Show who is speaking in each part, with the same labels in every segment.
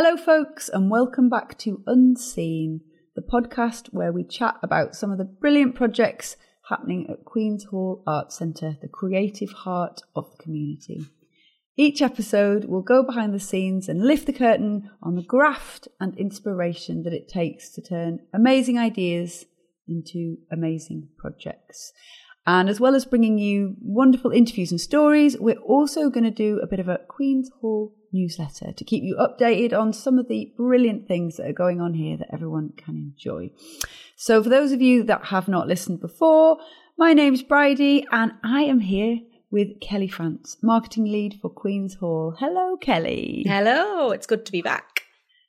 Speaker 1: Hello, folks, and welcome back to Unseen, the podcast where we chat about some of the brilliant projects happening at Queen's Hall Arts Centre, the creative heart of the community. Each episode will go behind the scenes and lift the curtain on the graft and inspiration that it takes to turn amazing ideas into amazing projects. And as well as bringing you wonderful interviews and stories, we're also going to do a bit of a Queen's Hall newsletter to keep you updated on some of the brilliant things that are going on here that everyone can enjoy. So, for those of you that have not listened before, my name's Bridie and I am here with Kelly France, marketing lead for Queen's Hall. Hello, Kelly.
Speaker 2: Hello, it's good to be back.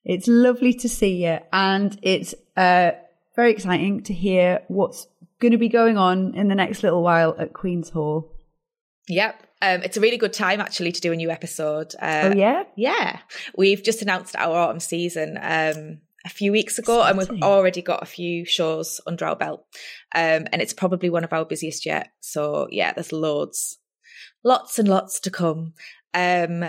Speaker 1: It's lovely to see you, and it's uh, very exciting to hear what's going to be going on in the next little while at Queen's Hall.
Speaker 2: Yep. Um, it's a really good time actually to do a new episode.
Speaker 1: Uh, oh yeah,
Speaker 2: yeah. We've just announced our autumn season um, a few weeks ago, Exciting. and we've already got a few shows under our belt. Um, and it's probably one of our busiest yet. So yeah, there's loads, lots and lots to come. Um,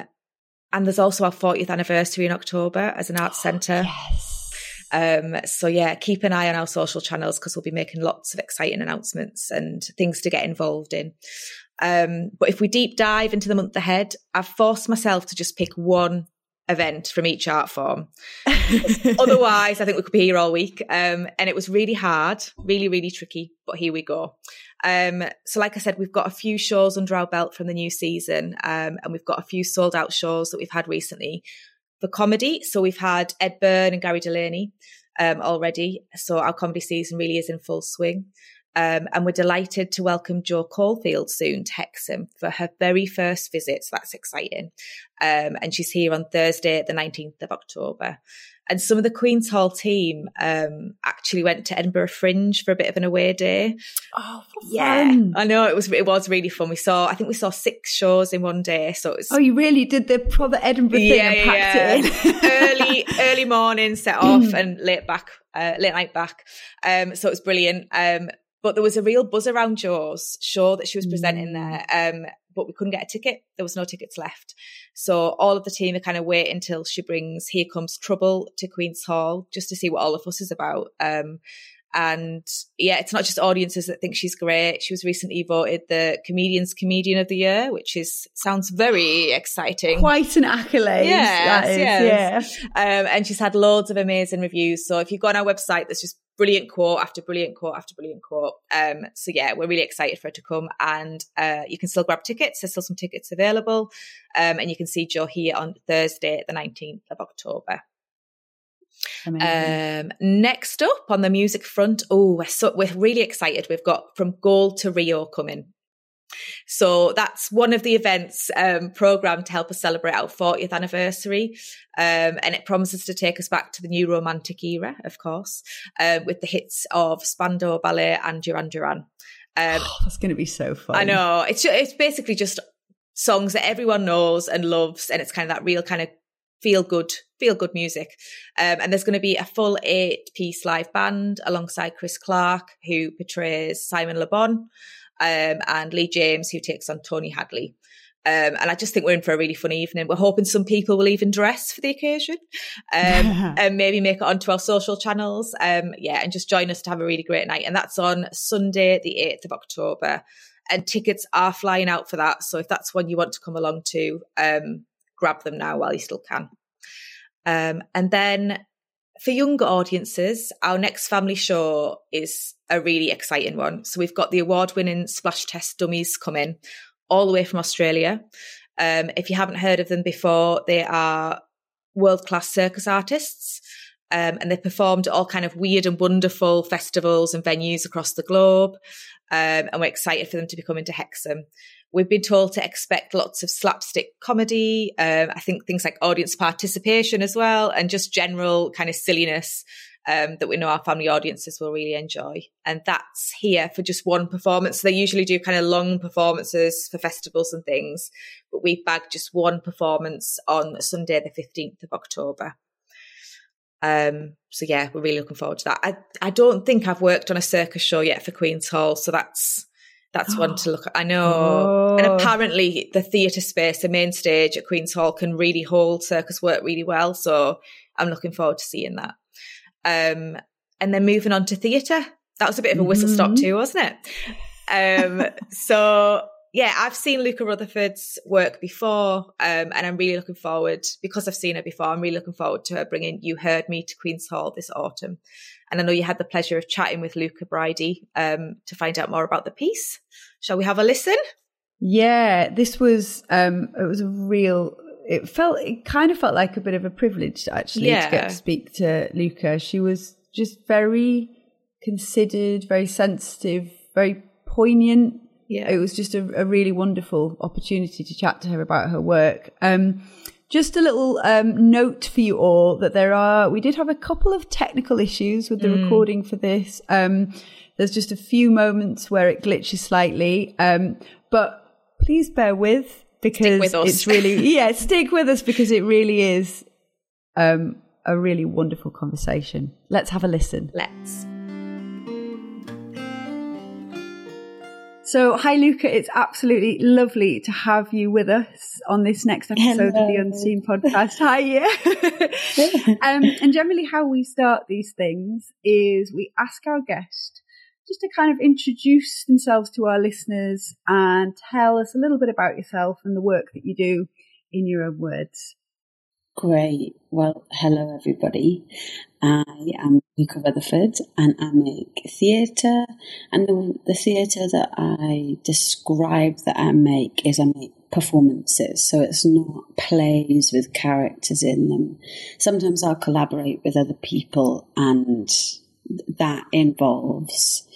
Speaker 2: and there's also our 40th anniversary in October as an arts oh, centre.
Speaker 1: Yes.
Speaker 2: Um, so yeah, keep an eye on our social channels because we'll be making lots of exciting announcements and things to get involved in. Um, but if we deep dive into the month ahead, I've forced myself to just pick one event from each art form. Otherwise, I think we could be here all week. Um, and it was really hard, really, really tricky, but here we go. Um, so, like I said, we've got a few shows under our belt from the new season, um, and we've got a few sold out shows that we've had recently for comedy. So we've had Ed Byrne and Gary Delaney um, already. So our comedy season really is in full swing. Um, and we're delighted to welcome Jo Caulfield soon to Hexham for her very first visit. So that's exciting. Um, and she's here on Thursday, the 19th of October. And some of the Queen's Hall team um, actually went to Edinburgh Fringe for a bit of an away day.
Speaker 1: Oh, yeah,
Speaker 2: I know it was. It was really fun. We saw, I think we saw six shows in one day. So it was.
Speaker 1: Oh, you really did the proper Edinburgh thing yeah, and packed yeah. it
Speaker 2: in. early, early morning set off and late back, uh, late night back. Um, so it was brilliant. Um, but there was a real buzz around Jo's show that she was presenting mm. there. Um, but we couldn't get a ticket. There was no tickets left. So all of the team are kind of waiting until she brings Here Comes Trouble to Queen's Hall just to see what all of us is about. Um, and yeah, it's not just audiences that think she's great. She was recently voted the Comedians Comedian of the Year, which is sounds very exciting.
Speaker 1: Quite an accolade.
Speaker 2: Yes, yes. Yeah. Um, and she's had loads of amazing reviews. So if you go on our website, there's just brilliant quote after brilliant quote after brilliant quote. Um, so yeah, we're really excited for it to come, and uh, you can still grab tickets. There's still some tickets available, um, and you can see Jo here on Thursday, the 19th of October. Um, next up on the music front, oh, we're so we're really excited. We've got from Gold to Rio coming. So that's one of the events um, programmed to help us celebrate our 40th anniversary. Um, and it promises to take us back to the new romantic era, of course, uh, with the hits of Spandau Ballet and Duran Duran.
Speaker 1: Um, oh, that's going to be so fun.
Speaker 2: I know. It's, it's basically just songs that everyone knows and loves. And it's kind of that real kind of feel good, feel good music. Um, and there's going to be a full eight piece live band alongside Chris Clark, who portrays Simon Le Bon um, and Lee James, who takes on Tony Hadley. Um, and I just think we're in for a really fun evening. We're hoping some people will even dress for the occasion um, and maybe make it onto our social channels. Um, yeah, and just join us to have a really great night. And that's on Sunday, the 8th of October. And tickets are flying out for that. So if that's one you want to come along to, um, grab them now while you still can. Um, and then for younger audiences, our next family show is a really exciting one. So we've got the award winning Splash Test Dummies coming all the way from Australia. Um, if you haven't heard of them before, they are world class circus artists. Um, and they've performed at all kind of weird and wonderful festivals and venues across the globe. Um, and we're excited for them to be coming to Hexham. We've been told to expect lots of slapstick comedy. Um, I think things like audience participation as well, and just general kind of silliness um, that we know our family audiences will really enjoy. And that's here for just one performance. So they usually do kind of long performances for festivals and things, but we've bagged just one performance on Sunday, the 15th of October. Um, so yeah, we're really looking forward to that. I, I don't think I've worked on a circus show yet for Queen's Hall, so that's That's one to look at. I know. Oh. And apparently the theatre space, the main stage at Queen's Hall can really hold circus work really well. So I'm looking forward to seeing that. Um, and then moving on to theatre. That was a bit of a whistle stop mm-hmm. too, wasn't it? Um, so yeah, I've seen Luca Rutherford's work before, um, and I'm really looking forward because I've seen her before. I'm really looking forward to her bringing "You Heard Me" to Queen's Hall this autumn. And I know you had the pleasure of chatting with Luca Bridie um, to find out more about the piece. Shall we have a listen?
Speaker 1: Yeah, this was um, it was a real. It felt it kind of felt like a bit of a privilege actually yeah. to get to speak to Luca. She was just very considered, very sensitive, very poignant yeah. It was just a, a, really wonderful opportunity to chat to her about her work. Um, just a little um, note for you all that there are, we did have a couple of technical issues with the mm. recording for this. Um, there's just a few moments where it glitches slightly, um, but please bear with because with it's really, yeah, stick with us because it really is um, a really wonderful conversation. Let's have a listen.
Speaker 2: Let's.
Speaker 1: So, hi, Luca. It's absolutely lovely to have you with us on this next episode Hello. of the Unseen podcast. Hi, yeah. um, and generally, how we start these things is we ask our guest just to kind of introduce themselves to our listeners and tell us a little bit about yourself and the work that you do in your own words.
Speaker 3: Great. Well, hello everybody. I am Luca Rutherford and I make theatre. And the, the theatre that I describe that I make is I make performances. So it's not plays with characters in them. Sometimes I'll collaborate with other people and that involves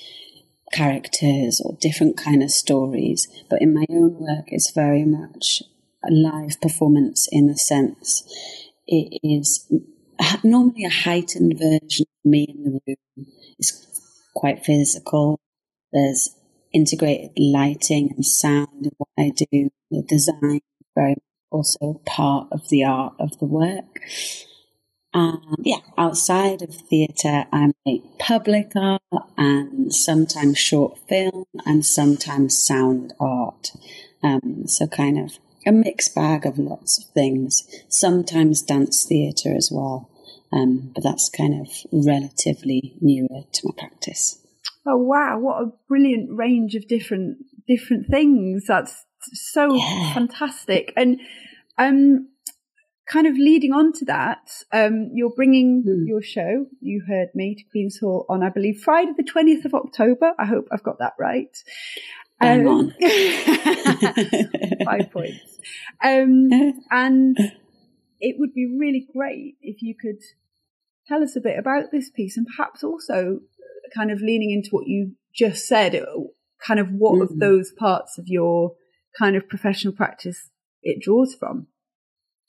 Speaker 3: characters or different kind of stories. But in my own work, it's very much a live performance in a sense it is normally a heightened version of me in the room. It's quite physical. There's integrated lighting and sound in what I do. The design very also part of the art of the work. And yeah, outside of theatre, I make public art and sometimes short film and sometimes sound art. Um, so kind of a mixed bag of lots of things, sometimes dance theatre as well. Um, but that's kind of relatively newer to my practice.
Speaker 1: Oh wow, what a brilliant range of different different things. That's so yeah. fantastic. And um kind of leading on to that, um, you're bringing mm. your show, You Heard Me, to Queen's Hall on, I believe, Friday the 20th of October. I hope I've got that right.
Speaker 3: Um,
Speaker 1: five points. Um, and it would be really great if you could tell us a bit about this piece and perhaps also kind of leaning into what you just said, kind of what mm-hmm. of those parts of your kind of professional practice it draws from.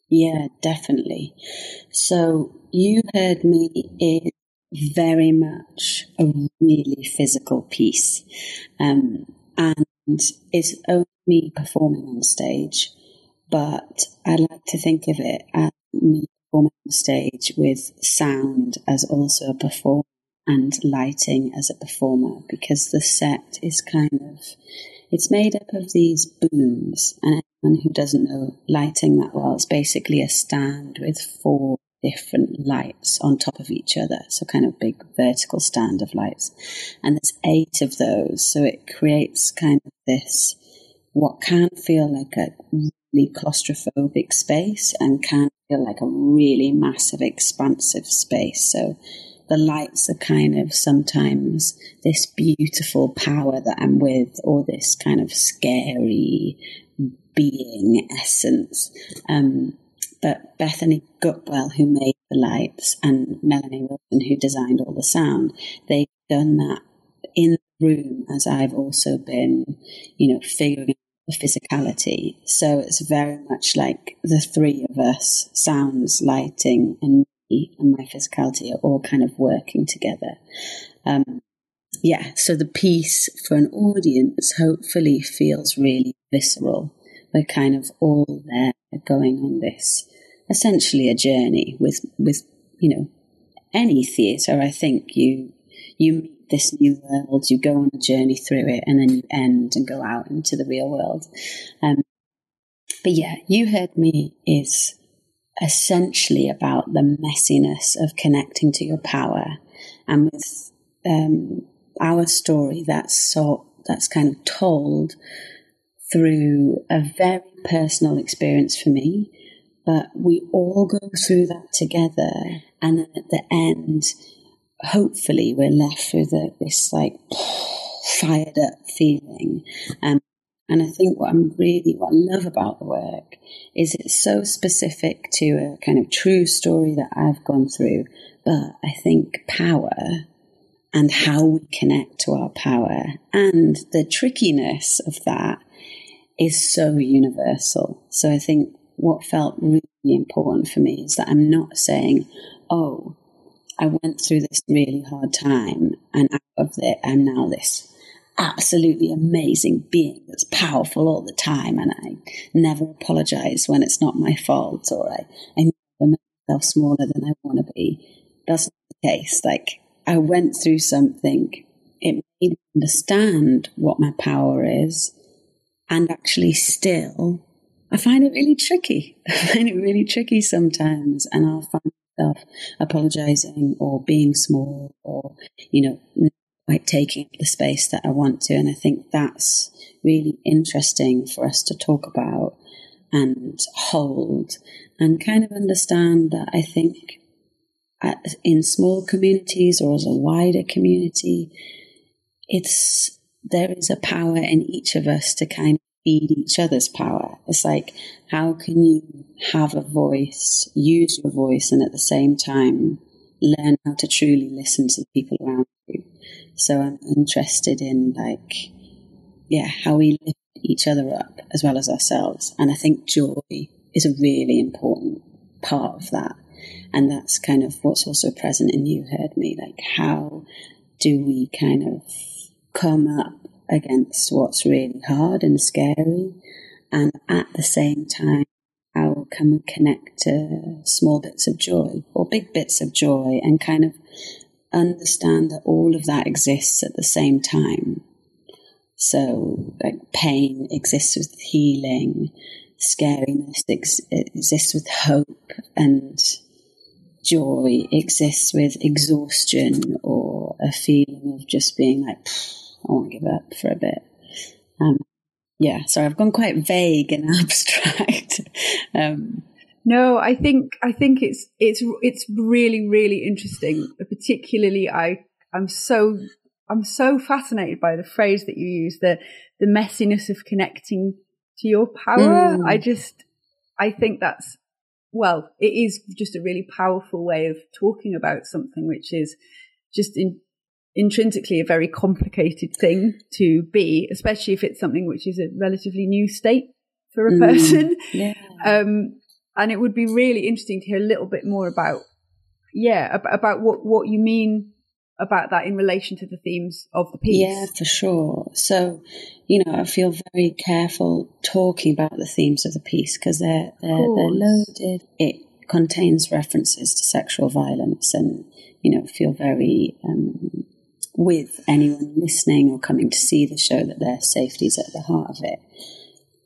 Speaker 3: Yeah, definitely. So you heard me is very much a really physical piece. Um, and it's only me performing on stage, but I like to think of it as me performing on stage with sound as also a performer and lighting as a performer because the set is kind of it's made up of these booms and anyone who doesn't know lighting that well it's basically a stand with four different lights on top of each other. So, kind of big vertical stand of lights. And there's eight of those. So, it creates kind of this what can feel like a really claustrophobic space and can feel like a really massive, expansive space. So, the lights are kind of sometimes this beautiful power that I'm with, or this kind of scary being essence. Um, but Bethany Gupwell, who made the lights, and Melanie Wilson, who designed all the sound, they've done that in the room as I've also been, you know, figuring out the physicality. So it's very much like the three of us, sounds, lighting, and me and my physicality are all kind of working together. Um, yeah, so the piece for an audience hopefully feels really visceral. We're kind of all there going on this essentially a journey with with you know any theatre. I think you you meet this new world, you go on a journey through it, and then you end and go out into the real world. Um, but yeah, you heard me is essentially about the messiness of connecting to your power, and with um, our story, that's so that's kind of told through a very personal experience for me. But we all go through that together, and then at the end, hopefully, we're left with a, this like fired up feeling. Um, and I think what I'm really, what I love about the work is it's so specific to a kind of true story that I've gone through. But I think power and how we connect to our power and the trickiness of that is so universal. So I think what felt really important for me is that I'm not saying, oh, I went through this really hard time and out of it, I'm now this absolutely amazing being that's powerful all the time and I never apologize when it's not my fault or I, I never make myself smaller than I want to be. That's not the case. Like I went through something, it made me understand what my power is and actually still I find it really tricky. I find it really tricky sometimes and I'll find myself apologizing or being small or, you know, like taking the space that I want to. And I think that's really interesting for us to talk about and hold and kind of understand that I think in small communities or as a wider community, it's there is a power in each of us to kind feed each other's power. It's like, how can you have a voice, use your voice, and at the same time learn how to truly listen to the people around you? So I'm interested in like, yeah, how we lift each other up as well as ourselves. And I think joy is a really important part of that. And that's kind of what's also present in You Heard Me. Like, how do we kind of come up against what's really hard and scary? And at the same time, how can we connect to small bits of joy or big bits of joy and kind of understand that all of that exists at the same time. So, like, pain exists with healing, scariness ex- exists with hope, and joy exists with exhaustion or a feeling of just being like, I want to give up for a bit. Um, yeah, sorry, I've gone quite vague and abstract. um,
Speaker 1: no, I think I think it's it's it's really really interesting. Particularly, I I'm so I'm so fascinated by the phrase that you use the the messiness of connecting to your power. Mm. I just I think that's well, it is just a really powerful way of talking about something which is just in, intrinsically a very complicated thing to be, especially if it's something which is a relatively new state for a mm. person. Yeah. Um, and it would be really interesting to hear a little bit more about, yeah, about what, what you mean about that in relation to the themes of the piece.
Speaker 3: Yeah, for sure. So, you know, I feel very careful talking about the themes of the piece because they're, they're, they're loaded. It contains references to sexual violence and, you know, feel very, um, with anyone listening or coming to see the show that their safety is at the heart of it.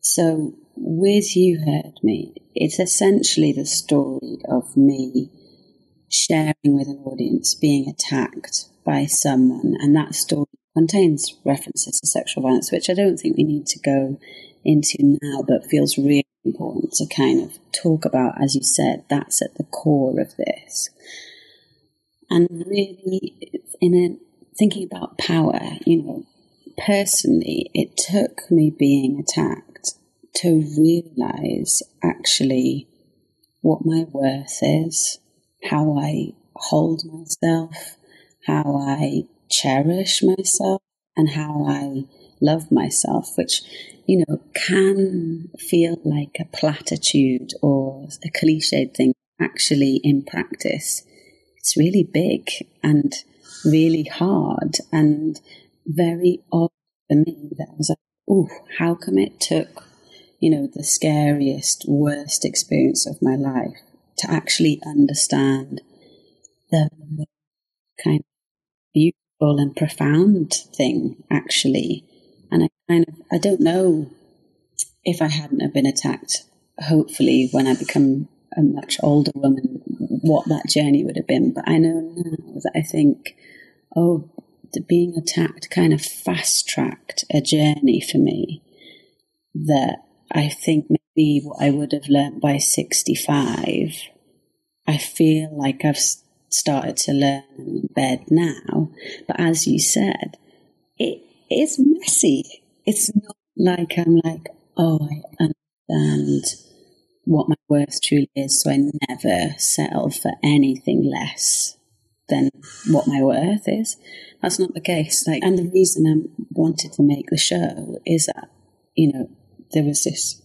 Speaker 3: So with You Heard Me, it's essentially the story of me sharing with an audience being attacked by someone, and that story contains references to sexual violence, which I don't think we need to go into now, but feels really important to kind of talk about. As you said, that's at the core of this. And really, in a, thinking about power, you know, personally, it took me being attacked to realize actually what my worth is, how I hold myself, how I cherish myself, and how I love myself, which, you know, can feel like a platitude or a cliched thing. Actually, in practice, it's really big and really hard and very odd for me that I was like, oh, how come it took you know, the scariest, worst experience of my life to actually understand the kind of beautiful and profound thing, actually. And I kind of, I don't know if I hadn't have been attacked, hopefully when I become a much older woman, what that journey would have been. But I know now that I think, oh, being attacked kind of fast tracked a journey for me that I think maybe what I would have learnt by 65, I feel like I've started to learn in bed now. But as you said, it is messy. It's not like I'm like, oh, I understand what my worth truly is, so I never settle for anything less than what my worth is. That's not the case. Like, and the reason I wanted to make the show is that, you know, there was this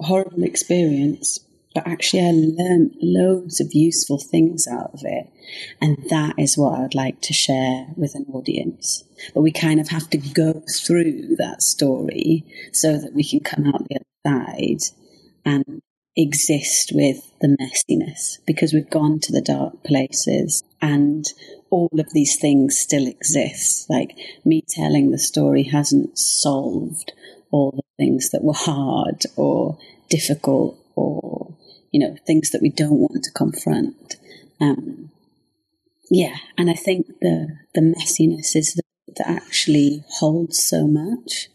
Speaker 3: horrible experience, but actually I learned loads of useful things out of it. And that is what I'd like to share with an audience. But we kind of have to go through that story so that we can come out the other side and exist with the messiness because we've gone to the dark places and all of these things still exist. Like me telling the story hasn't solved all the things that were hard or difficult or, you know, things that we don't want to confront. Um, yeah, and I think the the messiness is that, that actually holds so much.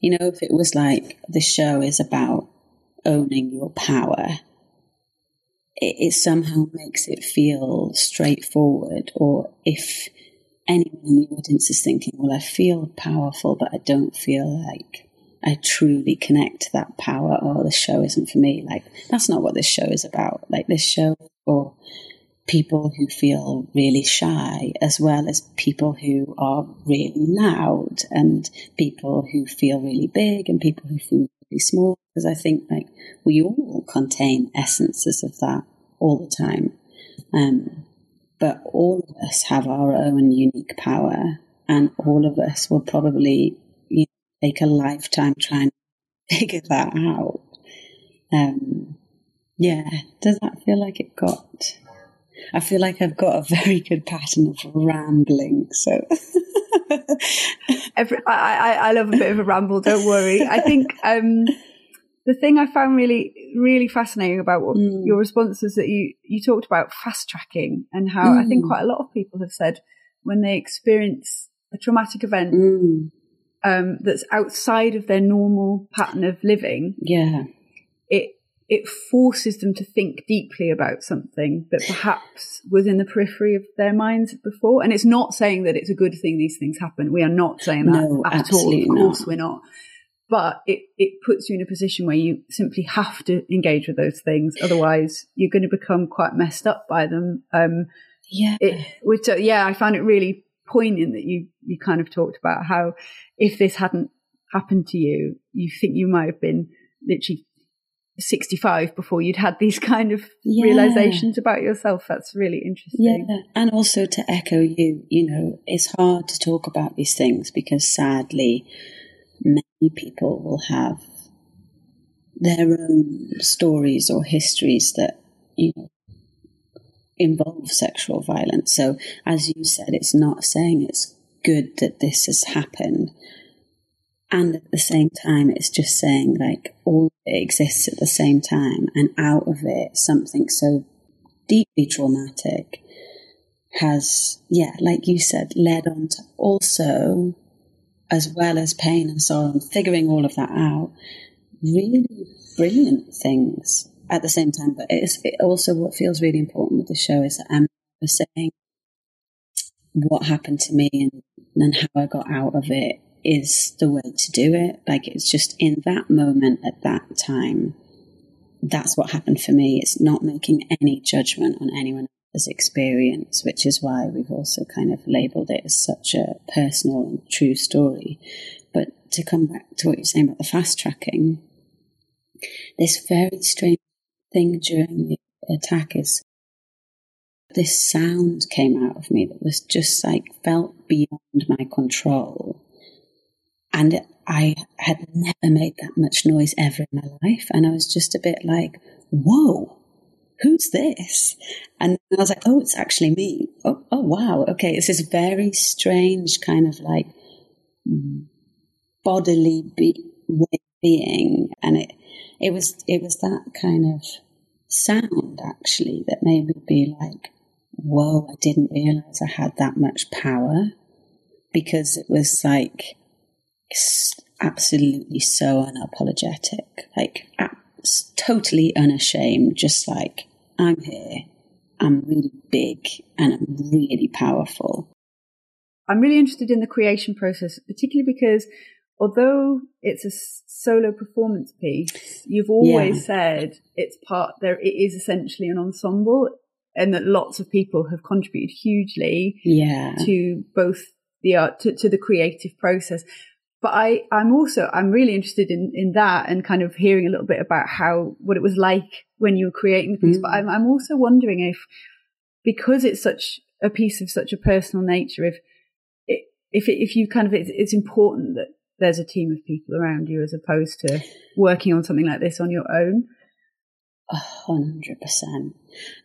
Speaker 3: You know, if it was like the show is about owning your power, it, it somehow makes it feel straightforward. Or if anyone in the audience is thinking, well, I feel powerful, but I don't feel like I truly connect to that power, oh, or the show isn't for me. Like, that's not what this show is about. Like, this show for people who feel really shy, as well as people who are really loud, and people who feel really big, and people who feel small. Because I think, like, we all contain essences of that all the time. Um, but all of us have our own unique power, and all of us will probably you know, take a lifetime trying to figure that out. Um, yeah, does that feel like it got? I feel like I've got a very good pattern of rambling. So,
Speaker 1: Every, I, I, I love a bit of a ramble. Don't worry. I think um, the thing I found really, really fascinating about what, mm. your response is that you, you talked about fast tracking and how mm. I think mm. quite a lot of people have said when they experience a traumatic event mm. um, that's outside of their normal pattern of living.
Speaker 3: Yeah.
Speaker 1: It, forces them to think deeply about something that perhaps was in the periphery of their minds before. And it's not saying that it's a good thing these things happen. We are not saying that no, at all. Of course, not. we're not but it, it puts you in a position where you simply have to engage with those things. Otherwise, you're going to become quite messed up by them. Um,
Speaker 3: yeah.
Speaker 1: It, which, uh, yeah, I found it really poignant that you, you kind of talked about how if this hadn't happened to you, you think you might have been literally 65 before you'd had these kind of yeah. realizations about yourself. That's really interesting.
Speaker 3: Yeah. And also to echo you, you know, it's hard to talk about these things because sadly, many people will have their own stories or histories that you know involve sexual violence. So, as you said, it's not saying it's good that this has happened. And at the same time, it's just saying like all it exists at the same time, and out of it, something so deeply traumatic has, yeah, like you said, led on to also as well as pain and sorrow and figuring all of that out, really brilliant things at the same time. But it's it also what feels really important with the show is that I'm saying what happened to me and, and how I got out of it is the way to do it. Like it's just in that moment at that time. That's what happened for me. It's not making any judgment on anyone else's experience, which is why we've also kind of labeled it as such a personal and true story. But to come back to what you're saying about the fast tracking, this very strange thing during the attack is this sound came out of me that was just like felt beyond my control. And I had never made that much noise ever in my life. And I was just a bit like, whoa, who's this? And I was like, oh, it's actually me. Oh, oh wow. Okay. It's this very strange kind of like bodily be- being. And it, it was, it was that kind of sound actually that made me be like, whoa, I didn't realize I had that much power because it was like absolutely so unapologetic, like totally unashamed, just like, I'm here, I'm really big, and I'm really powerful.
Speaker 1: I'm really interested in the creation process, particularly because although it's a solo performance piece, you've always yeah. said it's part there. It is essentially an ensemble, and that lots of people have contributed hugely,
Speaker 3: yeah.
Speaker 1: to both the art to, to the creative process. But I, I'm also I'm really interested in in that and kind of hearing a little bit about how what it was like when you were creating the piece. Mm. But I'm I'm also wondering if because it's such a piece of such a personal nature, if if it, if you kind of it's, it's important that there's a team of people around you as opposed to working on something like this on your own.
Speaker 3: A hundred percent.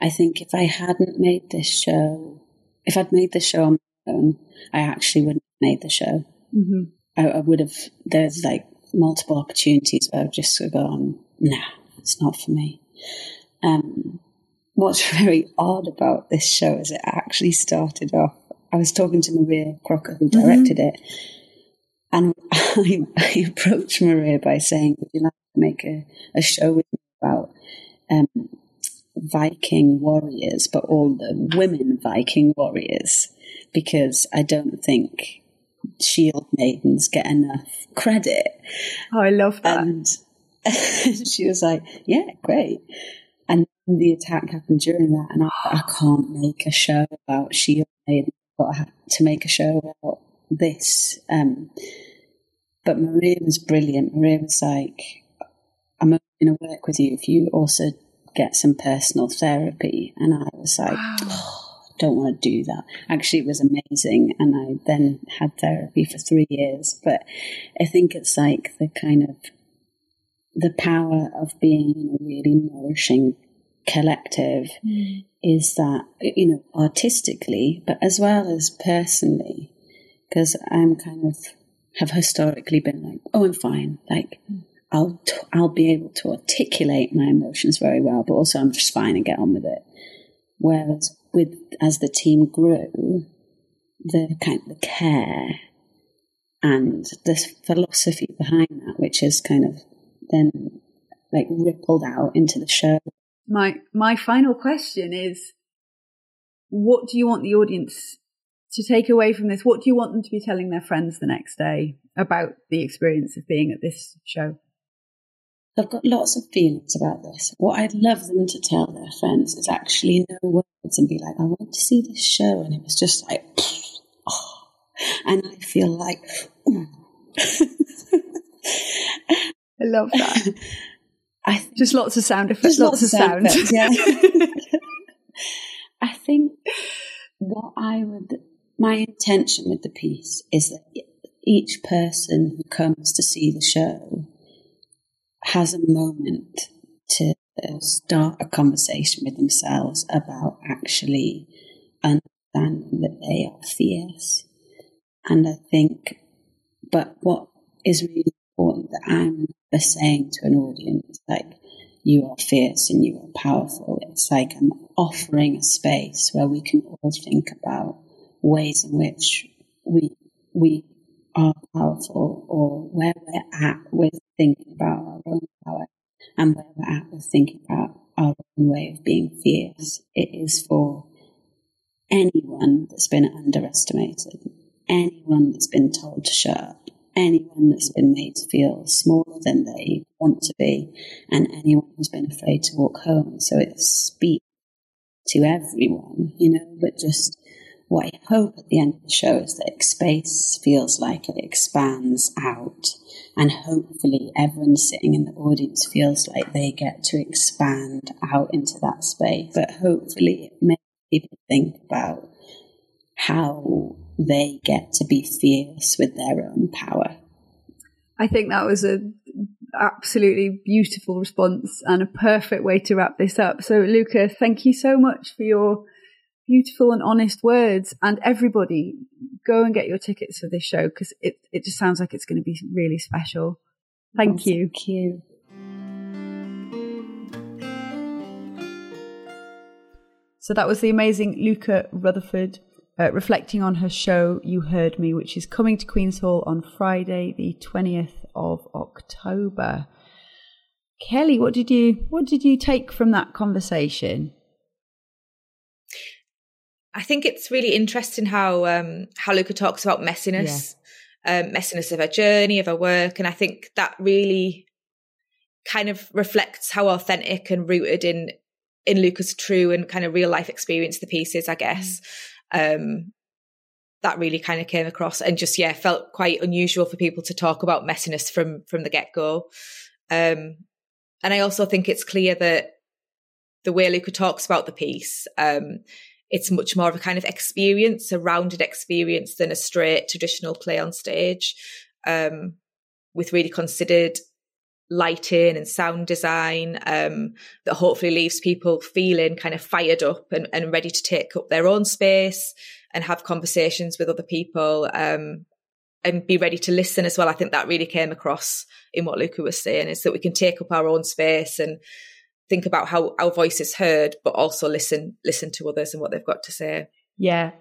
Speaker 3: I think if I hadn't made this show, if I'd made the show on my own, I actually wouldn't have made the show. Mm-hmm. I, I, would have. There's like multiple opportunities where I've just gone, nah, it's not for me. Um, what's very odd about this show is it actually started off. I was talking to Maria Crocker, who mm-hmm. directed mm-hmm. it, and I, I, approached Maria by saying, Would you like to make a, a show with me about um, Viking warriors, but all the women Viking warriors? Because I don't think shield maidens get enough credit.
Speaker 1: Oh, I love that.
Speaker 3: And she was like, Yeah, great. And the attack happened during that, and I, I can't make a show about shield maidens, but I have to make a show about this. Um, but Maria was brilliant. Maria was like, going to work with you if you also get some personal therapy. And I was like, wow. oh, don't want to do that. Actually, it was amazing. And I then had therapy for three years. But I think it's like the kind of the power of being in a really nourishing collective mm. is that, you know, artistically, but as well as personally, because I'm kind of have historically been like, oh, I'm fine. Like, I'll t- I'll be able to articulate my emotions very well, but also I'm just fine and get on with it. Whereas with as the team grew, the kind of the care and the philosophy behind that, which is kind of then like rippled out into the show.
Speaker 1: My my final question is, what do you want the audience to take away from this? What do you want them to be telling their friends the next day about the experience of being at this show?
Speaker 3: I've got lots of feelings about this. What I'd love them to tell their friends is actually no words and be like, I went to see this show and it was just like, oh. and I feel like,
Speaker 1: I love that. I just lots of sound effects, lots, lots, of sound. Effects, yeah.
Speaker 3: I think what I would my intention with the piece is that each person who comes to see the show has a moment to start a conversation with themselves about actually understanding that they are fierce. And I think, but what is really important that I'm saying to an audience, like, you are fierce and you are powerful. It's like I'm offering a space where we can all think about ways in which we we are powerful or where we're at with thinking about our own power and where we're at with thinking about our own way of being fierce. It is for anyone that's been underestimated, anyone that's been told to shut up, anyone that's been made to feel smaller than they want to be, and anyone who's been afraid to walk home. So it speaks to everyone, you know, but just what I hope at the end of the show is that space feels like it expands out, and hopefully, everyone sitting in the audience feels like they get to expand out into that space. But hopefully, it makes people think about how they get to be fierce with their own power.
Speaker 1: I think that was an absolutely beautiful response and a perfect way to wrap this up. So, Luca, thank you so much for your beautiful and honest words. And everybody, go and get your tickets for this show because it, it just sounds like it's going to be really special. Thank you.
Speaker 3: Thank you.
Speaker 1: So that was the amazing Luca Rutherford uh, reflecting on her show You Heard Me, which is coming to Queen's Hall on Friday, the 20th of October. Kelly, what did you what did you take from that conversation?
Speaker 2: I think it's really interesting how um, how Luca talks about messiness, yeah. um, messiness of her journey, of her work, and I think that really kind of reflects how authentic and rooted in in Luca's true and kind of real life experience the pieces. I guess mm. um, that really kind of came across, and just yeah, felt quite unusual for people to talk about messiness from from the get go. Um, and I also think it's clear that the way Luca talks about the piece. Um, it's much more of a kind of experience, a rounded experience than a straight traditional play on stage, um, with really considered lighting and sound design um, that hopefully leaves people feeling kind of fired up and, and, ready to take up their own space and have conversations with other people um, and be ready to listen as well. I think that really came across in what Luca was saying is that we can take up our own space and think about how our voice is heard, but also listen listen to others and what they've got to say.
Speaker 1: Yeah,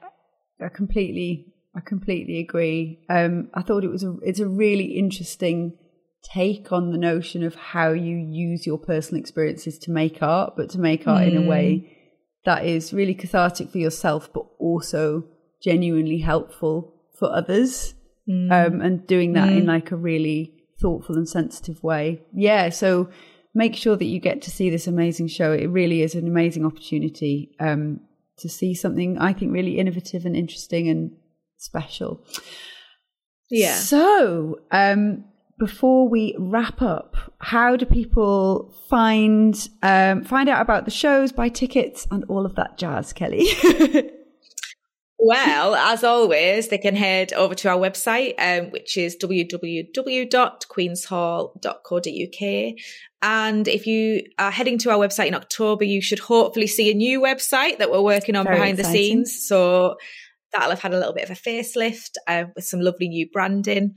Speaker 1: I completely I completely agree. Um, I thought it was a it's a really interesting take on the notion of how you use your personal experiences to make art, but to make art mm. in a way mm. that is really cathartic for yourself, but also genuinely helpful for others. Mm. Um, and doing that mm. in like a really thoughtful and sensitive way. Yeah. So make sure that you get to see this amazing show. It really is an amazing opportunity um, to see something I think really innovative and interesting and special.
Speaker 2: Yeah.
Speaker 1: So, um, before we wrap up, how do people find um, find out about the shows, buy tickets, and all of that jazz, Kelly?
Speaker 2: Well, as always, they can head over to our website, um, which is www.queenshall.co.uk. And if you are heading to our website in October, you should hopefully see a new website that we're working on Very behind exciting. the scenes. So that'll have had a little bit of a facelift uh, with some lovely new branding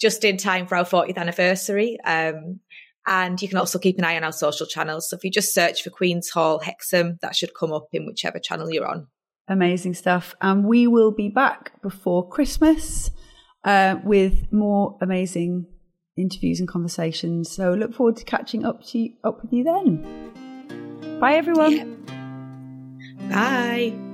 Speaker 2: just in time for our 40th anniversary. Um, and you can also keep an eye on our social channels. So if you just search for Queen's Hall Hexham, that should come up in whichever channel you're on.
Speaker 1: Amazing stuff. And we will be back before Christmas uh, with more amazing interviews and conversations. So look forward to catching up to you, up with you then. Bye everyone.
Speaker 2: Yeah. Bye.